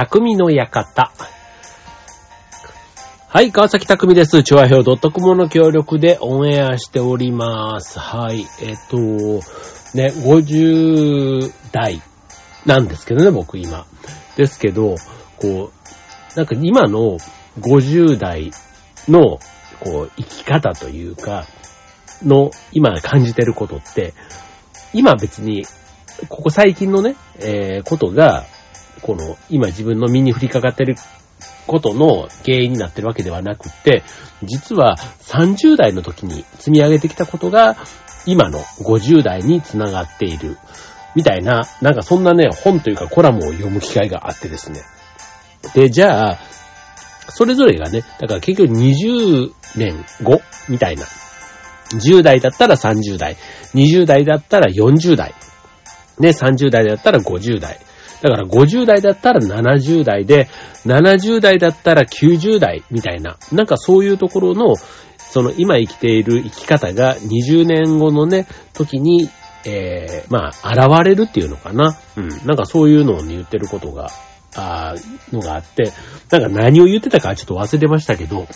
匠の館。はい、川崎匠です。チョアヘオ .com の協力でオンエアしております。はい、えっと、ね、50代なんですけどね、僕今。ですけど、こう、なんか今の50代の、こう、生き方というか、の、今感じてることって、今別に、ここ最近のね、えーことが、この、今自分の身に降りかかってることの原因になってるわけではなくって、実は30代の時に積み上げてきたことが、今の50代につながっている。みたいな、なんかそんなね、本というかコラムを読む機会があってですね。で、じゃあ、それぞれがね、だから結局20年後みたいな。10代だったら30代、20代だったら40代、ね、30代だったら50代。だから50代だったら70代で、70代だったら90代みたいな、なんかそういうところの、その今生きている生き方が20年後のね、時に、えー、まあ、現れるっていうのかな。うん。なんかそういうのを言ってることが、あーのがあって、なんか何を言ってたかちょっと忘れましたけど、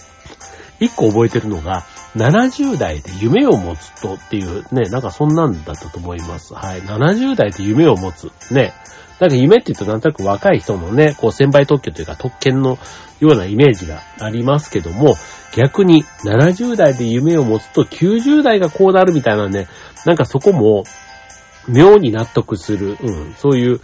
一個覚えてるのが、70代で夢を持つとっていうね、なんかそんなんだったと思います。はい。70代で夢を持つ。ね。なんか夢って言うとなんとなく若い人のね、こう先輩特許というか特権のようなイメージがありますけども、逆に70代で夢を持つと90代がこうなるみたいなね、なんかそこも妙に納得する、うん、そういう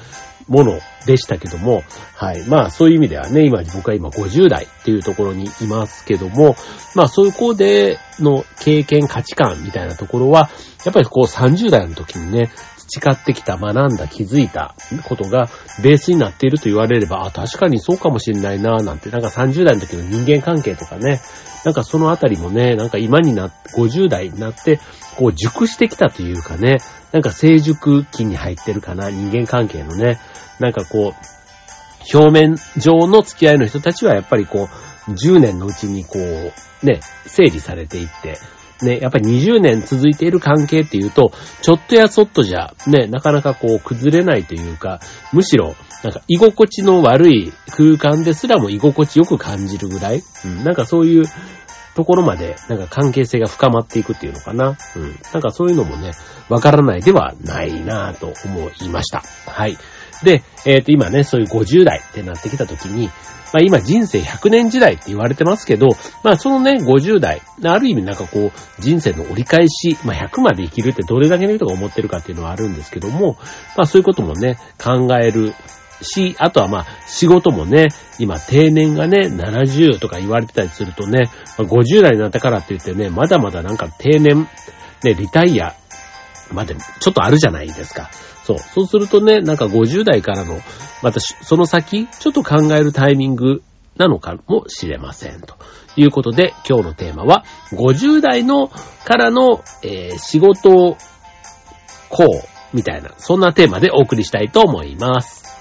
ものでしたけども、はい。まあそういう意味ではね、今僕は今50代っていうところにいますけども、まあそういう子での経験価値観みたいなところは、やっぱりこう30代の時にね、培ってきた、学んだ、気づいたことがベースになっていると言われれば、あ、確かにそうかもしれないなぁ、なんて、なんか30代の時の人間関係とかね、なんかそのあたりもね、なんか今になって、50代になって、こう熟してきたというかね、なんか成熟期に入ってるかな、人間関係のね、なんかこう、表面上の付き合いの人たちはやっぱりこう、10年のうちにこう、ね、整理されていって、ね、やっぱり20年続いている関係っていうと、ちょっとやそっとじゃ、ね、なかなかこう崩れないというか、むしろ、なんか居心地の悪い空間ですらも居心地よく感じるぐらい、うん、なんかそういうところまで、なんか関係性が深まっていくっていうのかな。うん。なんかそういうのもね、わからないではないなぁと思いました。はい。で、えっ、と、今ね、そういう50代ってなってきたときに、まあ今人生100年時代って言われてますけど、まあそのね、50代、ある意味なんかこう、人生の折り返し、まあ100まで生きるってどれだけの人が思ってるかっていうのはあるんですけども、まあそういうこともね、考えるし、あとはまあ仕事もね、今定年がね、70とか言われてたりするとね、50代になったからって言ってね、まだまだなんか定年、ね、リタイア、までちょっとあるじゃないですか。そう。そうするとね、なんか50代からの、またその先、ちょっと考えるタイミングなのかもしれません。ということで、今日のテーマは、50代のからの、えー仕事をこう、みたいな、そんなテーマでお送りしたいと思います。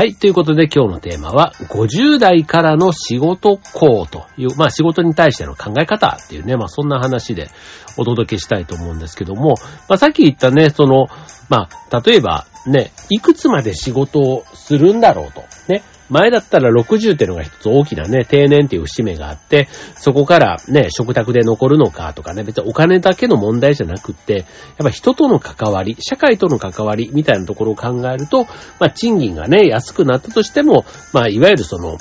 はい。ということで今日のテーマは、50代からの仕事校という、まあ仕事に対しての考え方っていうね、まあそんな話でお届けしたいと思うんですけども、まあさっき言ったね、その、まあ例えばね、いくつまで仕事をするんだろうと。ね。前だったら60っていうのが一つ大きなね、定年っていう節目があって、そこからね、食卓で残るのかとかね、別にお金だけの問題じゃなくって、やっぱ人との関わり、社会との関わりみたいなところを考えると、まあ賃金がね、安くなったとしても、まあいわゆるその、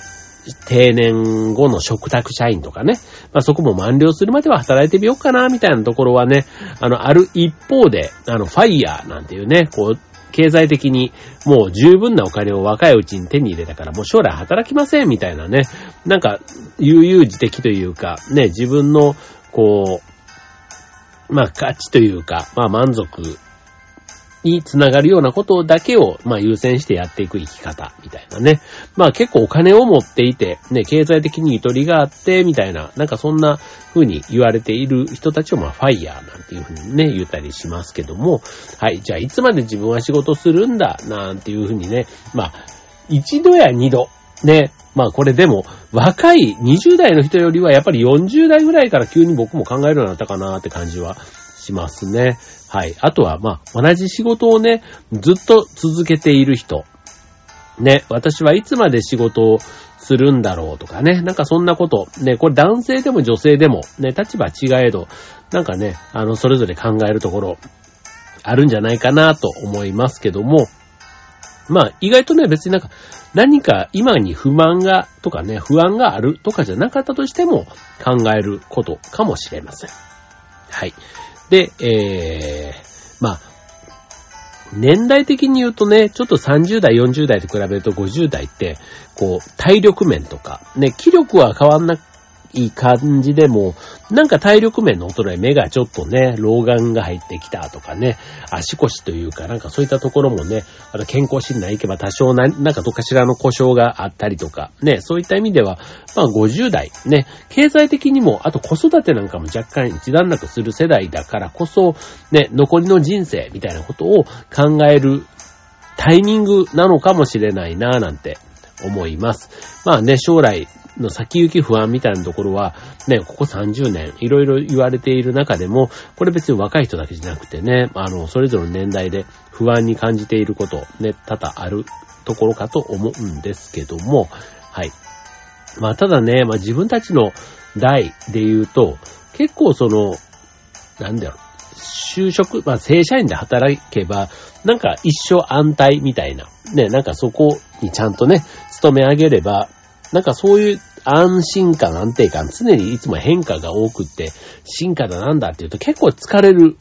定年後の食卓社員とかね、まあそこも満了するまでは働いてみようかな、みたいなところはね、あの、ある一方で、あの、ファイヤーなんていうね、こう、経済的にもう十分なお金を若いうちに手に入れたからもう将来働きませんみたいなね、なんか悠々自適というか、ね、自分のこう、まあ価値というか、まあ満足につながるようなことだけを、まあ優先してやっていく生き方、みたいなね。まあ結構お金を持っていて、ね、経済的にゆとりがあって、みたいな、なんかそんな風に言われている人たちを、まあファイヤーなんていう風にね、言ったりしますけども、はい、じゃあいつまで自分は仕事するんだ、なんていう風にね、まあ、一度や二度、ね、まあこれでも、若い20代の人よりはやっぱり40代ぐらいから急に僕も考えるようになったかなって感じはしますね。はい。あとは、まあ、同じ仕事をね、ずっと続けている人。ね、私はいつまで仕事をするんだろうとかね、なんかそんなこと。ね、これ男性でも女性でも、ね、立場違えど、なんかね、あの、それぞれ考えるところ、あるんじゃないかなと思いますけども、まあ、意外とね、別になんか、何か今に不満が、とかね、不安があるとかじゃなかったとしても考えることかもしれません。はい。で、えー、まあ、年代的に言うとね、ちょっと30代、40代と比べると50代って、こう、体力面とか、ね、気力は変わんなくいい感じでも、なんか体力面の衰え、目がちょっとね、老眼が入ってきたとかね、足腰というか、なんかそういったところもね、また健康診断行けば多少な、なんかどっかしらの故障があったりとか、ね、そういった意味では、まあ50代、ね、経済的にも、あと子育てなんかも若干一段落する世代だからこそ、ね、残りの人生みたいなことを考えるタイミングなのかもしれないなぁなんて思います。まあね、将来の先行き不安みたいなところは、ね、ここ30年、いろいろ言われている中でも、これ別に若い人だけじゃなくてね、あの、それぞれの年代で不安に感じていること、ね、多々あるところかと思うんですけども、はい。まあ、ただね、まあ自分たちの代で言うと、結構その、なんだろう、就職、まあ正社員で働けば、なんか一生安泰みたいな、ね、なんかそこにちゃんとね、勤め上げれば、なんかそういう安心感、安定感、常にいつも変化が多くって、進化だなんだっていうと結構疲れる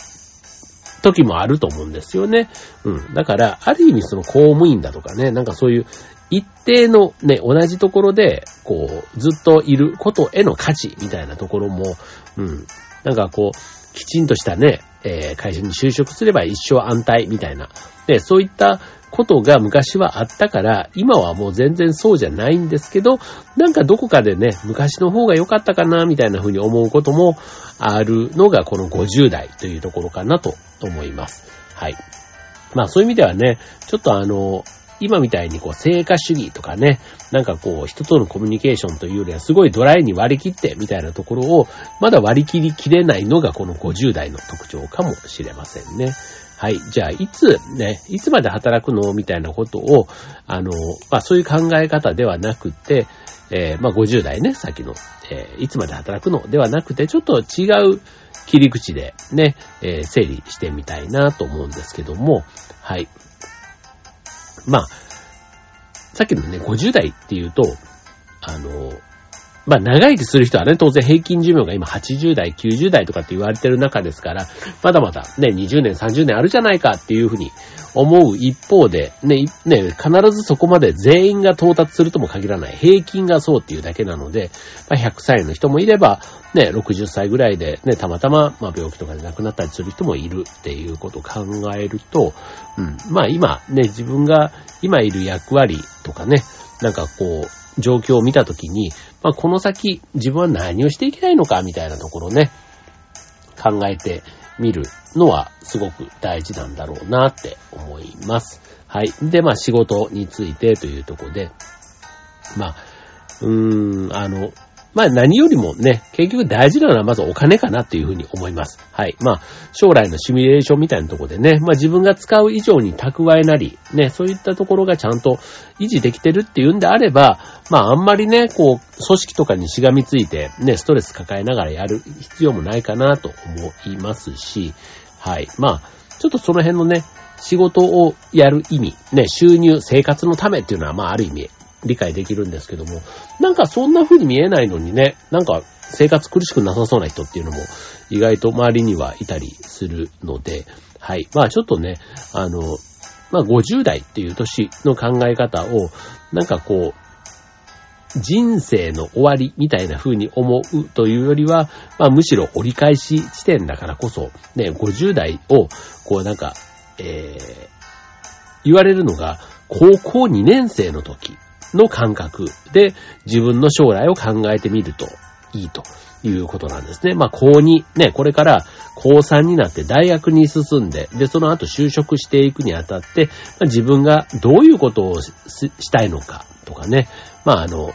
時もあると思うんですよね。うん。だから、ある意味その公務員だとかね、なんかそういう一定のね、同じところで、こう、ずっといることへの価値みたいなところも、うん。なんかこう、きちんとしたね、えー、会社に就職すれば一生安泰みたいな。で、そういったことが昔はあったから、今はもう全然そうじゃないんですけど、なんかどこかでね、昔の方が良かったかな、みたいな風に思うこともあるのがこの50代というところかなと思います。はい。まあそういう意味ではね、ちょっとあの、今みたいにこう成果主義とかね、なんかこう人とのコミュニケーションというよりはすごいドライに割り切ってみたいなところをまだ割り切りきれないのがこの50代の特徴かもしれませんね。はい。じゃあ、いつね、いつまで働くの？みたいなことを、あの、まあ、そういう考え方ではなくて、えー、まあ、50代ね、さっきの、えー、いつまで働くの？ではなくて、ちょっと違う切り口でね、えー、整理してみたいなと思うんですけども、はい。まあ、さっきのね、50代っていうと、あの、まあ長生きする人はね、当然平均寿命が今80代、90代とかって言われてる中ですから、まだまだね、20年、30年あるじゃないかっていうふうに思う一方で、ね、ね、必ずそこまで全員が到達するとも限らない。平均がそうっていうだけなので、まあ、100歳の人もいれば、ね、60歳ぐらいでね、たまたま、まあ、病気とかで亡くなったりする人もいるっていうことを考えると、うん、まあ今ね、自分が今いる役割とかね、なんかこう、状況を見たときに、まあ、この先自分は何をしていけないのかみたいなところね、考えてみるのはすごく大事なんだろうなって思います。はい。で、まあ仕事についてというとこで、まあ、うーん、あの、まあ何よりもね、結局大事なのはまずお金かなっていうふうに思います。はい。まあ将来のシミュレーションみたいなところでね、まあ自分が使う以上に蓄えなり、ね、そういったところがちゃんと維持できてるっていうんであれば、まああんまりね、こう、組織とかにしがみついて、ね、ストレス抱えながらやる必要もないかなと思いますし、はい。まあ、ちょっとその辺のね、仕事をやる意味、ね、収入、生活のためっていうのは、まあある意味、理解できるんですけども、なんかそんな風に見えないのにね、なんか生活苦しくなさそうな人っていうのも意外と周りにはいたりするので、はい。まあちょっとね、あの、まあ50代っていう年の考え方を、なんかこう、人生の終わりみたいな風に思うというよりは、まあむしろ折り返し地点だからこそ、ね、50代を、こうなんか、えー、言われるのが、高校2年生の時の感覚。で自分の将来を考えてみるといいということなんですね。まあ、高2、ね、これから高3になって大学に進んで、で、その後就職していくにあたって、まあ、自分がどういうことをしたいのかとかね、まあ、あの、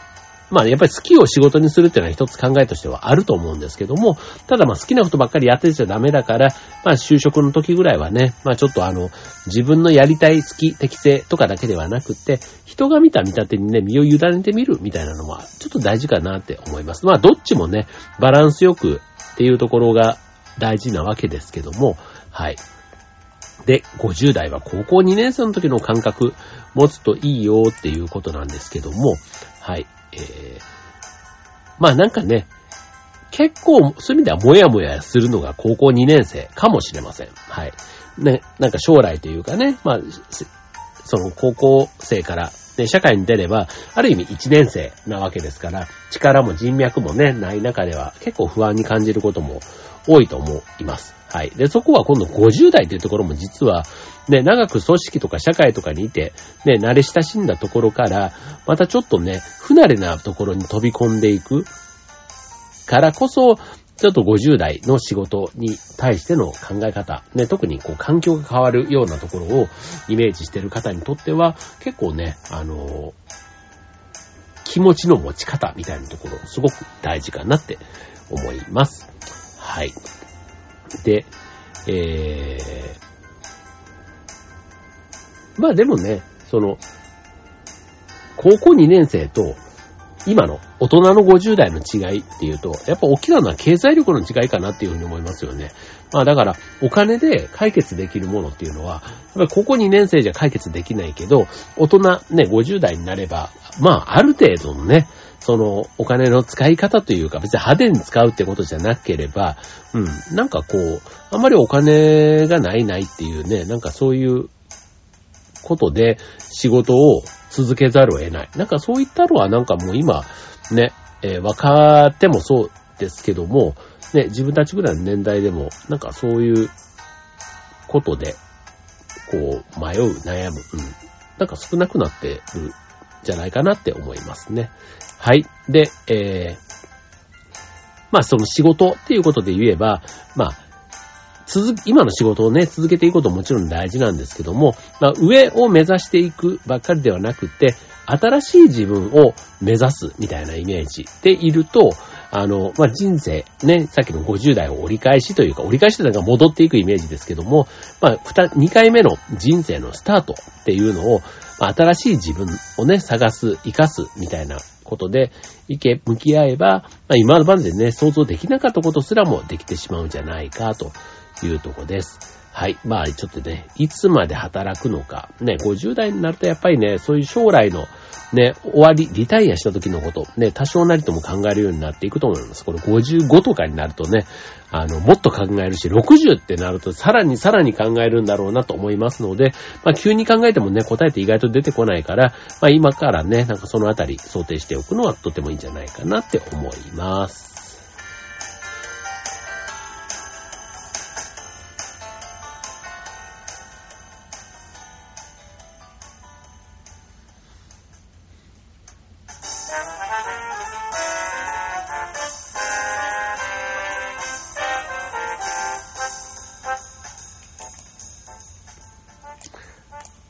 まあやっぱり好きを仕事にするっていうのは一つ考えとしてはあると思うんですけども、ただまあ好きなことばっかりやってちゃダメだから、まあ就職の時ぐらいはね、まあちょっとあの、自分のやりたい好き、適性とかだけではなくて、人が見た見立てにね、身を委ねてみるみたいなのは、ちょっと大事かなって思います。まあどっちもね、バランスよくっていうところが大事なわけですけども、はい。で、50代は高校2年生の時の感覚持つといいよっていうことなんですけども、はい。えー、まあなんかね、結構、そういう意味ではもやもやするのが高校2年生かもしれません。はい。ね、なんか将来というかね、まあ、その高校生から、ね、社会に出れば、ある意味1年生なわけですから、力も人脈もね、ない中では結構不安に感じることも多いと思います。はい。で、そこは今度50代というところも実は、ね、長く組織とか社会とかにいて、ね、慣れ親しんだところから、またちょっとね、不慣れなところに飛び込んでいくからこそ、ちょっと50代の仕事に対しての考え方、ね、特にこう環境が変わるようなところをイメージしてる方にとっては、結構ね、あの気持ちの持ち方みたいなところ、すごく大事かなって思います。はい。で、えー、まあでもね、その、高校2年生と、今の大人の50代の違いっていうと、やっぱ大きなのは経済力の違いかなっていうふうに思いますよね。まあだから、お金で解決できるものっていうのは、やっぱり高校2年生じゃ解決できないけど、大人ね、50代になれば、まあある程度のね、そのお金の使い方というか別に派手に使うってことじゃなければ、うん、なんかこう、あんまりお金がないないっていうね、なんかそういうことで仕事を続けざるを得ない。なんかそういったのはなんかもう今、ね、えー、若手もそうですけども、ね、自分たちぐらいの年代でも、なんかそういうことで、こう、迷う、悩む、うん。なんか少なくなってるんじゃないかなって思いますね。はい。で、えー、まあその仕事っていうことで言えば、まあ、続、今の仕事をね、続けていくことももちろん大事なんですけども、まあ上を目指していくばっかりではなくて、新しい自分を目指すみたいなイメージでいると、あの、まあ、人生、ね、さっきの50代を折り返しというか、折り返しというのが戻っていくイメージですけども、まあ、2回目の人生のスタートっていうのを、まあ、新しい自分をね、探す、活かすみたいなことで、いけ、向き合えば、まあ、今の晩でね、想像できなかったことすらもできてしまうんじゃないか、と。いうとこです。はい。まあ、ちょっとね、いつまで働くのか。ね、50代になるとやっぱりね、そういう将来のね、終わり、リタイアした時のこと、ね、多少なりとも考えるようになっていくと思います。これ55とかになるとね、あの、もっと考えるし、60ってなるとさらにさらに考えるんだろうなと思いますので、まあ、急に考えてもね、答えて意外と出てこないから、まあ、今からね、なんかそのあたり想定しておくのはとてもいいんじゃないかなって思います。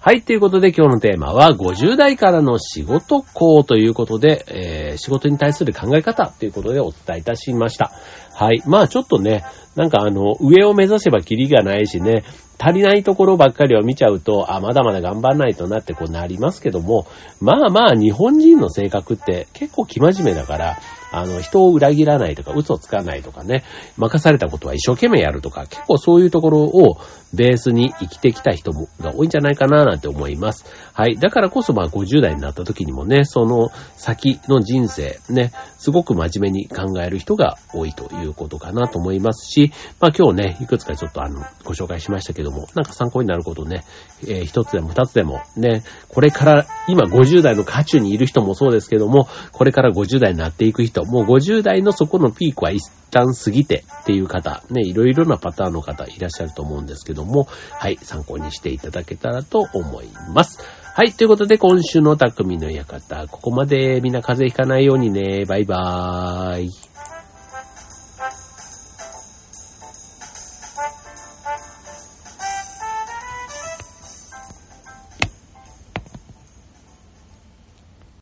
はい、ということで今日のテーマは50代からの仕事校ということで、えー、仕事に対する考え方ということでお伝えいたしました。はい。まあちょっとね、なんかあの、上を目指せばキリがないしね、足りないところばっかりを見ちゃうと、あ、まだまだ頑張んないとなってこうなりますけども、まあまあ日本人の性格って結構生真面目だから、あの、人を裏切らないとか、嘘つかないとかね、任されたことは一生懸命やるとか、結構そういうところをベースに生きてきた人もが多いんじゃないかななんて思います。はい。だからこそまあ50代になった時にもね、その先の人生ね、すごく真面目に考える人が多いということかなと思いますし、まあ今日ね、いくつかちょっとあの、ご紹介しましたけども、なんか参考になることね、えー、一つでも二つでもね、これから今50代の渦中にいる人もそうですけども、これから50代になっていく人、もう50代のそこのピークは一旦過ぎてっていう方、ね、いろいろなパターンの方いらっしゃると思うんですけども、はい、参考にしていただけたらと思います。はい、ということで今週の匠の館、ここまでみんな風邪ひかないようにね、バイバーイ。